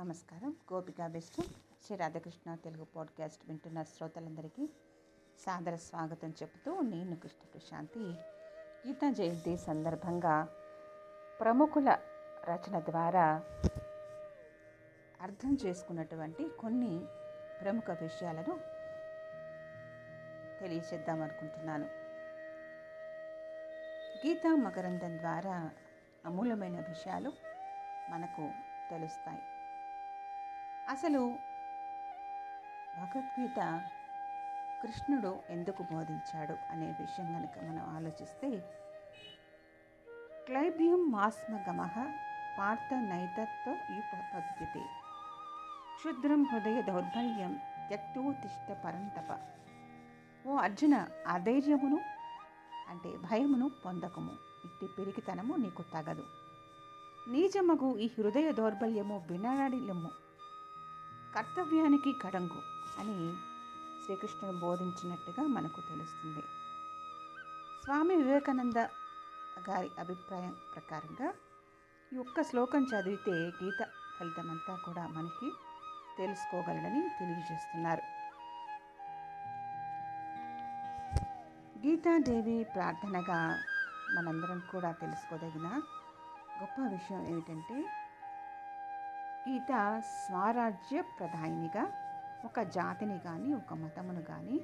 నమస్కారం. Gopika best. Shri Radhakrishna Telugu podcast వింటున్న శ్రోతలందరికీ సాదర స్వాగతం చెబుతూ నేను కృష్ణ ప్రశాంతి. గీతా జయంతి సందర్భంగా ప్రముఖుల రచన ద్వారా అర్థం చేసుకున్నటువంటి కొన్ని ప్రముఖ విషయాలను తెలియచేద్దాం అనుకుంటున్నాను. గీతా మకరందం ద్వారా అమూలమైన విషయాలు మనకు తెలుస్తాయి. అసలు భగవద్గీత కృష్ణుడు ఎందుకు బోధించాడు అనే విషయం కనుక మనం ఆలోచిస్తే క్లైబ్యం మాస్మగమ పార్థ నైతత్వ యుపద్యతే క్షుద్రం హృదయ దౌర్బల్యం త్యక్తోతిష్ట పరంతప. ఓ అర్జున అధైర్యమును అంటే భయమును పొందకము. ఇట్టి పిరికితనము నీకు తగదు. నీజమగు ఈ హృదయ దౌర్బల్యము వినాడిలము కర్తవ్యానికి కడంగు అని శ్రీకృష్ణుడు బోధించినట్టుగా మనకు తెలుస్తుంది. స్వామి వివేకానంద గారి అభిప్రాయం ప్రకారంగా ఈ ఒక్క శ్లోకం చదివితే గీత ఫలితమంతా కూడా మనకి తెలుసుకోగలడని తెలియజేస్తున్నారు. గీతాదేవి ప్రార్థనగా మనందరం కూడా తెలుసుకోదగిన గొప్ప విషయం ఏమిటంటే గీత స్వరాజ్య ప్రధానిగా ఒక జాతిని కానీ ఒక మతమును కానీ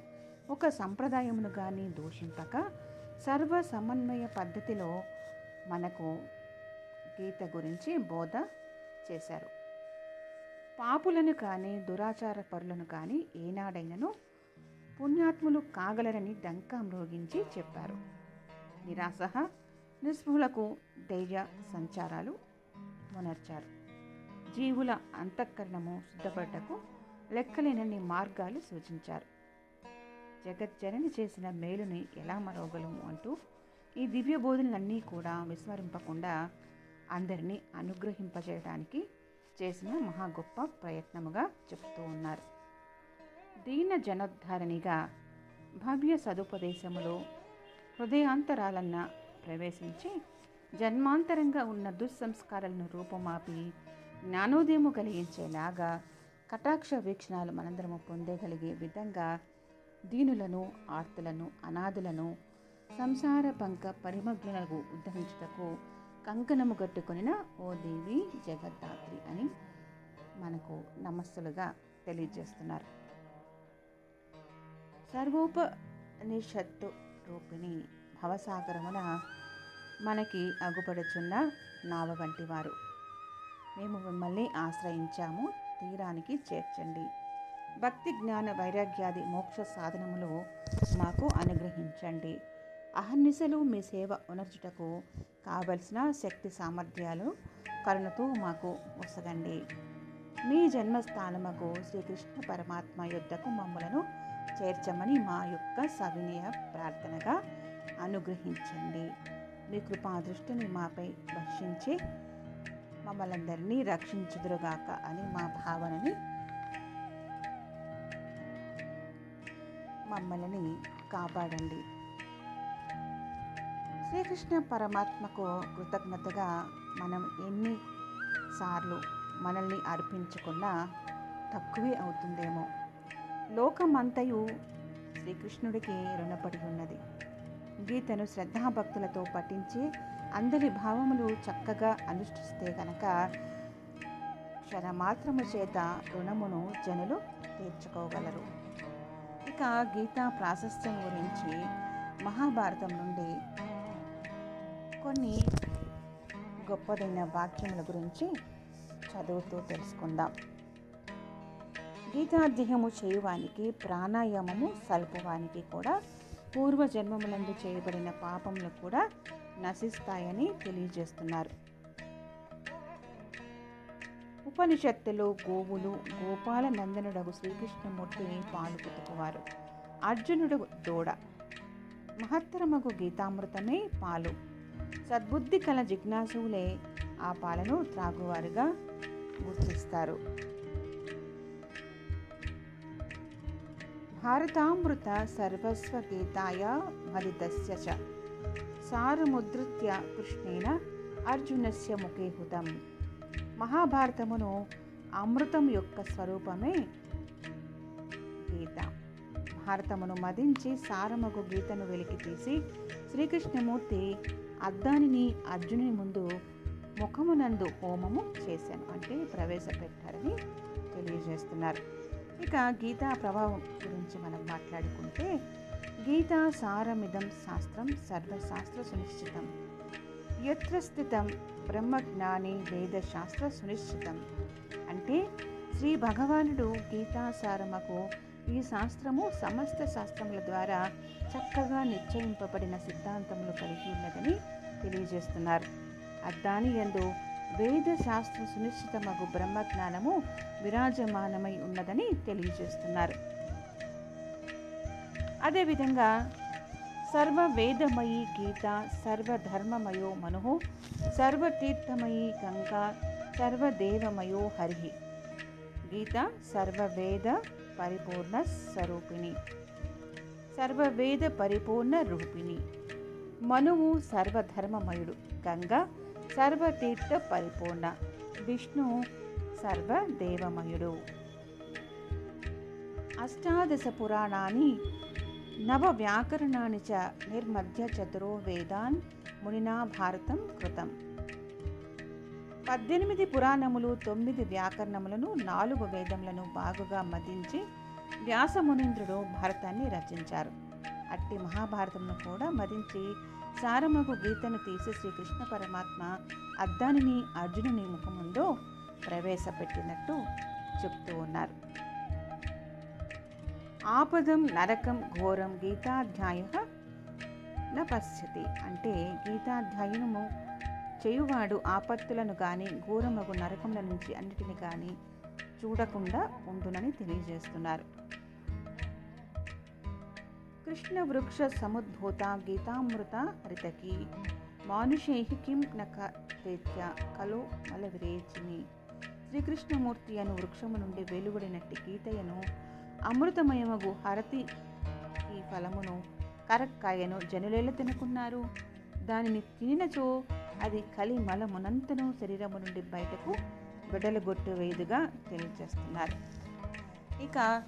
ఒక సంప్రదాయమును కానీ దూషింపక సర్వ సమన్వయ పద్ధతిలో మనకు గీత గురించి బోధ చేశారు. పాపులను కానీ దురాచార పరులను కానీ ఏనాడైనను పుణ్యాత్ములు కాగలరని డంకా మ్రోగించి చెప్పారు. నిరాశ నిస్పృహులకు ధైర్య సంచారాలు మునర్చారు. జీవుల అంతఃకరణము శుద్ధపడ్డకు లెక్కలేనన్ని మార్గాలు సూచించారు. జగజ్జనని చేసిన మేలుని ఎలా మరవగలము అంటూ ఈ దివ్య బోధనలన్నీ కూడా విస్మరింపకుండా అందరినీ అనుగ్రహింపజేయడానికి చేసిన మహా గొప్ప ప్రయత్నముగా చెప్తూ ఉన్నారు. దీన జనోద్ధారణిగా భవ్య సదుపదేశములో హృదయాంతరాలన్న ప్రవేశించి జన్మాంతరంగా ఉన్న దుస్సంస్కారాలను రూపమాపి జ్ఞానోదయము కలిగించేలాగా కటాక్ష వీక్షణాలు మనందరము పొందగలిగే విధంగా దీనులను ఆర్తులను అనాథులను సంసార పంక పరిమగ్నులకు ఉద్ధరించుటకు కంకణము కట్టుకొనిన ఓ దేవి జగద్ధాత్రి అని మనకు నమస్సులుగా తెలియజేస్తున్నారు. సర్వోపనిషత్తు రూపిణి భవసాగరమున మనకి అగుపడుచున్న నావ వంటి వారు. మేము మిమ్మల్ని ఆశ్రయించాము. తీరానికి చేర్చండి. భక్తి జ్ఞాన వైరాగ్యాది మోక్ష సాధనములు మాకు అనుగ్రహించండి. అహర్నిశలు మీ సేవ ఉనర్చుటకు కావలసిన శక్తి సామర్థ్యాలు కరుణతో మాకు వసగండి. మీ జన్మస్థానముకు శ్రీకృష్ణ పరమాత్మ యుద్ధకు మమ్మలను చేర్చమని మా యొక్క సవినయ ప్రార్థనగా అనుగ్రహించండి. మీ కృపా దృష్టిని మాపై వర్షించి మమ్మల్ందరినీ రక్షించుదురుగాక అని మా భావనని మమ్మల్ని కాపాడండి. శ్రీకృష్ణ పరమాత్మకు కృతజ్ఞతగా మనం ఎన్ని సార్లు మనల్ని అర్పించుకున్నా తక్కువే అవుతుందేమో. లోకమంతయు శ్రీకృష్ణుడికి రుణపడి ఉన్నది. గీతను శ్రద్ధాభక్తులతో పఠించి అందరి భావములు చక్కగా అనుష్ఠిస్తే గనక క్షణమాత్రము చేత రుణమును జనులు తీర్చుకోగలరు. ఇక గీతా ప్రాశస్త్యం గురించి మహాభారతం నుండి కొన్ని గొప్పదైన వాక్యముల గురించి చదువుతూ తెలుసుకుందాం. గీతాధ్యయము చేయువానికి ప్రాణాయామము సల్పువానికి కూడా పూర్వజన్మములందు చేయబడిన పాపములు కూడా నశిస్తాయని తెలియజేస్తున్నారు. ఉపనిషత్తులో గోవులు గోపాల నందనుడగు శ్రీకృష్ణమూర్తిని పాలు పుట్టుకువారు అర్జునుడు దూడ మహత్తరమగు గీతామృతమే పాలు. సద్బుద్ధి కల జిజ్ఞాసులే ఆ పాలను త్రాగువారుగా గుర్తిస్తారు. భారతామృత సర్వస్వ గీతాయ మదితస్య చ కృష్ణేన అర్జునస్య ముఖే హుతం మహాభారతమును అమృతం యొక్క స్వరూపమే గీత. భారతమును మదించి సారమగు గీతను వెలికి తీసి శ్రీకృష్ణమూర్తి అద్దానిని అర్జునుని ముందు ముఖమునందు హోమము చేశాను. అంటే ప్రవేశపెట్టారని తెలియజేస్తున్నారు. ఇక గీతా ప్రభావం గురించి మనం మాట్లాడుకుంటే గీతా సారమిదం శాస్త్రం సర్వశాస్త్ర సునిశ్చితం. ఎత్ర స్థితం బ్రహ్మజ్ఞాని వేదశాస్త్ర సునిశ్చితం. అంటే శ్రీ భగవానుడు గీతాసారమకు ఈ శాస్త్రము సమస్త శాస్త్రముల ద్వారా చక్కగా నిశ్చయింపబడిన సిద్ధాంతములు కలిగి ఉన్నదని తెలియజేస్తున్నారు. అద్దాని ఎందు వేద శాస్త్ర సునిశ్చితమగు బ్రహ్మజ్ఞానము విరాజమానమై ఉన్నదని తెలియజేస్తున్నారు. అదేవిధంగా సర్వ వేదమయీ గీత సర్వధర్మమయో మను సర్వతీర్థమయీ గంగా సర్వదేవమయో హరి గీత సర్వవేద పరిపూర్ణ స్వరూపిణి. సర్వవేద పరిపూర్ణ రూపిణి. మనువు సర్వధర్మమయుడు. గంగ సర్వతీర్థ పరిపూర్ణ. విష్ణు సర్వదేవమయుడు. అష్టాదశ పురాణాన్ని నవవ్యాకరణాన్ని చ నిర్మధ్య చతురో వేదాన్ మునినా భారతం కృతం. పద్దెనిమిది పురాణములు తొమ్మిది వ్యాకరణములను నాలుగు వేదములను బాగుగా మదించి వ్యాసమునీంద్రుడు భారతాన్ని రచించారు. అట్టి మహాభారతమును కూడా మదించి సారమగు గీతను తీసి శ్రీకృష్ణ పరమాత్మ అద్దానిని అర్జునుని ముఖముందు ప్రవేశపెట్టినట్టు చెప్తూ ఉన్నారు. ఆపదం నరకం ఘోరం గీతాధ్యాయ న పశ్యతి అంటే గీతాధ్యాయనము చేయువాడు ఆపత్తులను కానీ ఘోరమగు నరకముల నుంచి అన్నిటిని కానీ చూడకుండా ఉండునని తెలియజేస్తున్నారు. కృష్ణ వృక్ష సముద్భూత గీతామృత హరితకి మానుషై కిం నకతేత్య కలో మల విరేచిని శ్రీకృష్ణమూర్తి అను వృక్షము నుండి వెలువడినట్టి గీతయను అమృతమయమగు హరతి ఈ ఫలమును కరక్కాయను జనులేల తినుకున్నారు. దానిని తినినచో అది కలి మలమునంతను శరీరము నుండి బయటకు బిడలగొట్టు వేదుగా తెలియజేస్తున్నారు. ఇక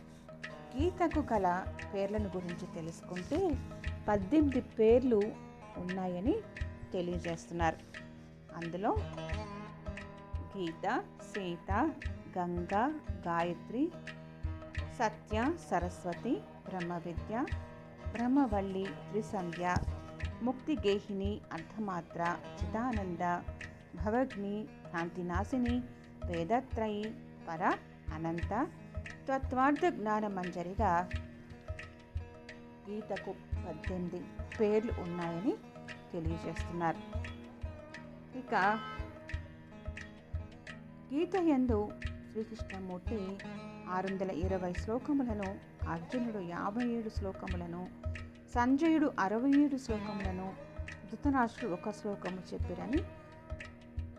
గీతకు కల పేర్లను గురించి తెలుసుకుంటే పద్దెనిమిది పేర్లు ఉన్నాయని తెలియజేస్తున్నారు. అందులో గీత సీత గంగా గాయత్రి సత్య సరస్వతి బ్రహ్మ విద్య బ్రహ్మవల్లి త్రిసంధ్య ముక్తిగేహిని అర్ధమాత్ర చిదానంద భవగ్ని కాంతినాశిని వేదత్రయి పర అనంత తత్వార్థ జ్ఞాన మంజరిగా గీతకు పద్దెనిమిది పేర్లు ఉన్నాయని తెలియజేస్తున్నారు. ఇక గీత ఎందు శ్రీకృష్ణమూర్తి ఆరు వందల ఇరవై శ్లోకములను అర్జునుడు యాభై ఏడు శ్లోకములను సంజయుడు అరవై ఏడు శ్లోకములను ధృతరాష్ట్రుడు ఒక శ్లోకము చెప్పిరని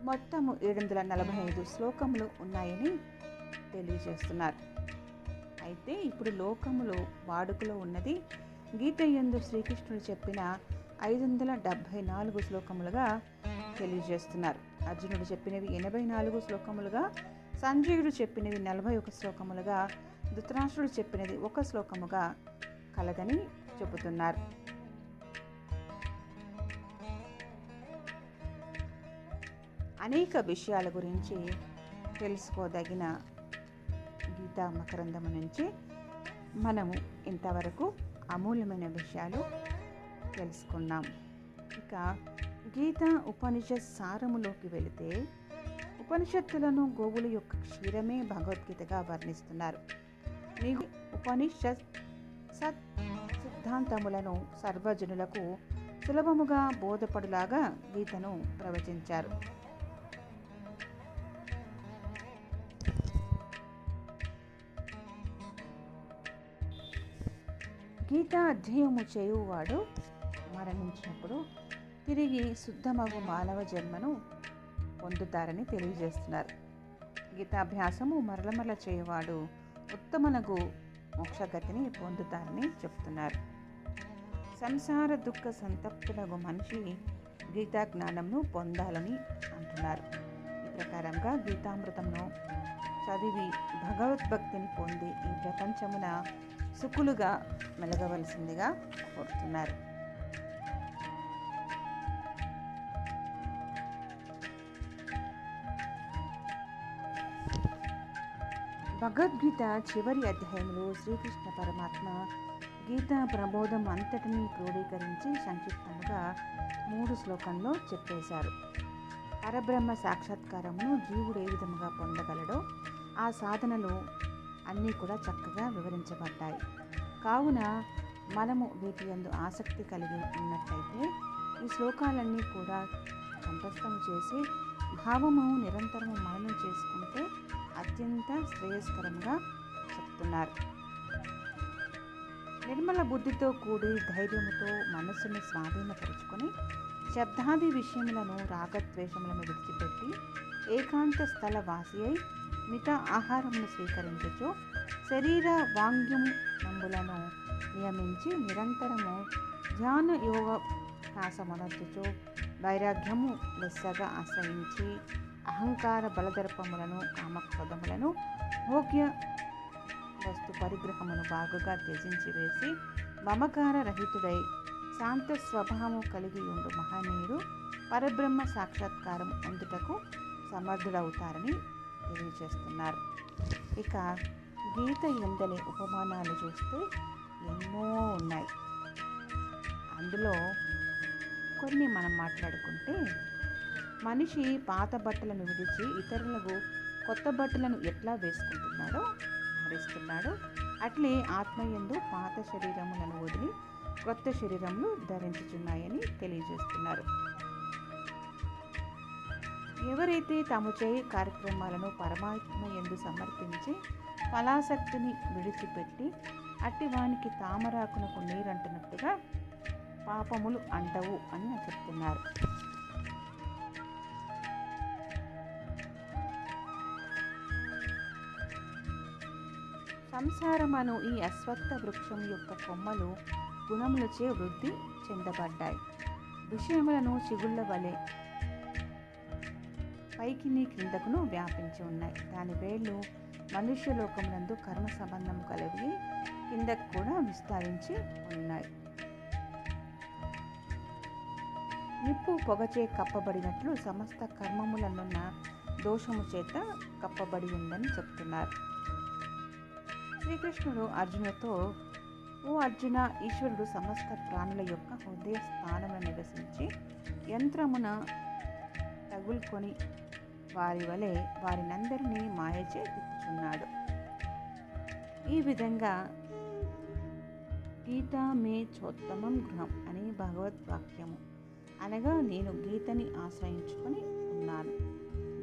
మొత్తము ఏడు వందల నలభై ఐదు శ్లోకములు ఉన్నాయని తెలియజేస్తున్నారు. అయితే ఇప్పుడు లోకములో వాడుకలో ఉన్నది గీత ఎందు శ్రీకృష్ణుడు చెప్పిన ఐదు వందల డెబ్భై నాలుగు శ్లోకములుగా తెలియజేస్తున్నారు. అర్జునుడు చెప్పినవి ఎనభై నాలుగు శ్లోకములుగా సంజయుడు చెప్పినది నలభై ఒక శ్లోకములుగా ధృతరాష్ట్రుడు చెప్పినది ఒక శ్లోకముగా కలదని చెబుతున్నారు. అనేక విషయాల గురించి తెలుసుకోదగిన గీతా మకరందము నుంచి మనము ఇంతవరకు అమూల్యమైన విషయాలు తెలుసుకున్నాం. ఇక గీత ఉపనిషత్ సారములోకి వెళితే ఉపనిషత్తులను గోవుల యొక్క క్షీరమే భగవద్గీతగా వర్ణిస్తున్నారు. మీకు ఉపనిషత్ సత్ సిద్ధాంతములను సర్వజనులకు సులభముగా బోధపడులాగా గీతను ప్రవచించారు. గీత అధ్యయము చేయువాడు మరణించినప్పుడు తిరిగి శుద్ధమగు మానవ జన్మను పొందుతారని తెలియజేస్తున్నారు. గీతాభ్యాసము మరల మరల చేయవాడు ఉత్తమనగు మోక్షగతిని పొందుతారని చెప్తున్నారు. సంసార దుఃఖ సంతప్తులకు మనిషి గీతా జ్ఞానంను పొందాలని అంటున్నారు. ఈ ప్రకారంగా గీతామృతంను చదివి భగవద్భక్తిని పొంది ఈ ప్రపంచమున సుఖులుగా మెలగవలసిందిగా కోరుతున్నారు. భగవద్గీత చివరి అధ్యాయంలో శ్రీకృష్ణ పరమాత్మ గీతా ప్రబోధం అంతటినీ క్రోడీకరించి సంక్షిప్తముగా మూడు శ్లోకంలో చెప్పేశారు. పరబ్రహ్మ సాక్షాత్కారమును జీవుడు ఏ విధముగా పొందగలడో ఆ సాధనలు అన్నీ కూడా చక్కగా వివరించబడ్డాయి. కావున మనము వీటి ఎందు ఆసక్తి కలిగి ఉన్నట్లయితే ఈ శ్లోకాలన్నీ కూడా కంఠస్థం చేసి భావము నిరంతరము మననం చేసుకుంటే అత్యంత శ్రేయస్కరంగా చెప్తున్నారు. నిర్మల బుద్ధితో కూడి ధైర్యముతో మనస్సును స్వాధీనపరుచుకొని శబ్దాది విషయములను రాగద్వేషములను విడిచిపెట్టి ఏకాంత స్థల వాసి అయి మిత ఆహారమును స్వీకరించచ్చు శరీర వాంగ్యం నంబులను నియమించి నిరంతరము ధ్యాన యోగ నాశమనొద్దుచు వైరాగ్యము లెస్సగా ఆశ్రయించి అహంకార బలదర్పములను కామక్రోధములను భోగ్య వస్తు పరిగ్రహమును బాగుగా త్యజించి వేసి మమకార రహితుడై శాంత స్వభావము కలిగి ఉండు మహనీయుడు పరబ్రహ్మ సాక్షాత్కారం అందుటకు సమర్థుడవుతారని తెలియజేస్తున్నారు. ఇక గీత ఎందలి ఉపమానాలు చూస్తే ఎన్నో ఉన్నాయి. అందులో కొన్ని మనం మాట్లాడుకుంటే మనిషి పాత బట్టలను విడిచి ఇతరులకు కొత్త బట్టలను ఎట్లా వేసుకుంటున్నాడో ధరిస్తున్నాడో అట్లే ఆత్మయందు పాత శరీరములను వదిలి కొత్త శరీరములు ధరించుచున్నాయని తెలియజేస్తున్నారు. ఎవరైతే తాము చేయి కార్యక్రమాలను పరమాత్మ ఎందు సమర్పించి ఫలాసక్తిని విడిచిపెట్టి అట్టి వానికి తామరాకునకు నీరంటున్నట్టుగా పాపములు అంటవు అని చెప్తున్నారు. సంసారమను ఈ అశ్వత్థ వృక్షం యొక్క కొమ్మలు గుణములచే వృద్ధి చెందబడ్డాయి. విషయములను చిగుళ్ళ వలె పైకి క్రిందకును వ్యాపించి ఉన్నాయి. దాని వేళ్ళు మనుష్యలోకమునందు కర్మ సంబంధం కలిగి కిందకు కూడా విస్తరించి ఉన్నాయి. నిప్పు పొగచే కప్పబడినట్లు సమస్త కర్మములనున్న దోషము చేత కప్పబడి ఉందని చెప్తున్నారు. శ్రీకృష్ణుడు అర్జునతో ఓ అర్జున ఈశ్వరుడు సమస్త ప్రాణుల యొక్క హృదయ స్థానంలో నివసించి యంత్రమున తగులుకొని వారి వలె వారినందరినీ మాయచే తిప్పుచున్నాడు ఈ విధంగా గీతా మే చోత్తమం గృహం అనే భగవద్వాక్యము. అనగా నేను గీతని ఆశ్రయించుకొని ఉన్నాను.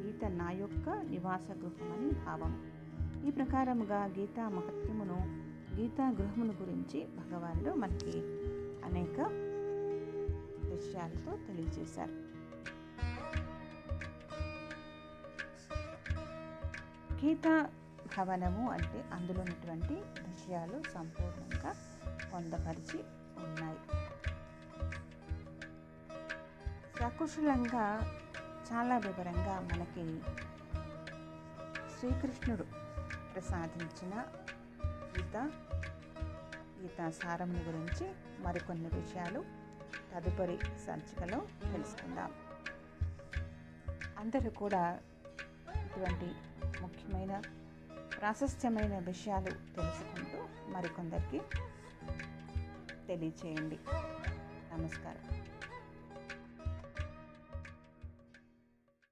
గీత నా యొక్క నివాస గృహమని భావం. ఈ ప్రకారముగా గీతా మహత్యమును గీతా గృహమును గురించి భగవానుడు మనకి అనేక విషయాలతో తెలియజేశారు. గీతా భవనము అంటే అందులో ఉన్నటువంటి విషయాలు సంపూర్ణంగా పొందపరిచి ఉన్నాయి. ప్రకుశలంగా చాలా వివరంగా మనకి శ్రీకృష్ణుడు ప్రసాదించిన గీత గీత సారముని గురించి మరికొన్ని విషయాలు తదుపరి సంచికలో తెలుసుకుందాం. అందరూ కూడా ఇటువంటి ముఖ్యమైన ప్రాశస్త్యమైన విషయాలు తెలుసుకుంటూ మరికొందరికి తెలియచేయండి. నమస్కారం.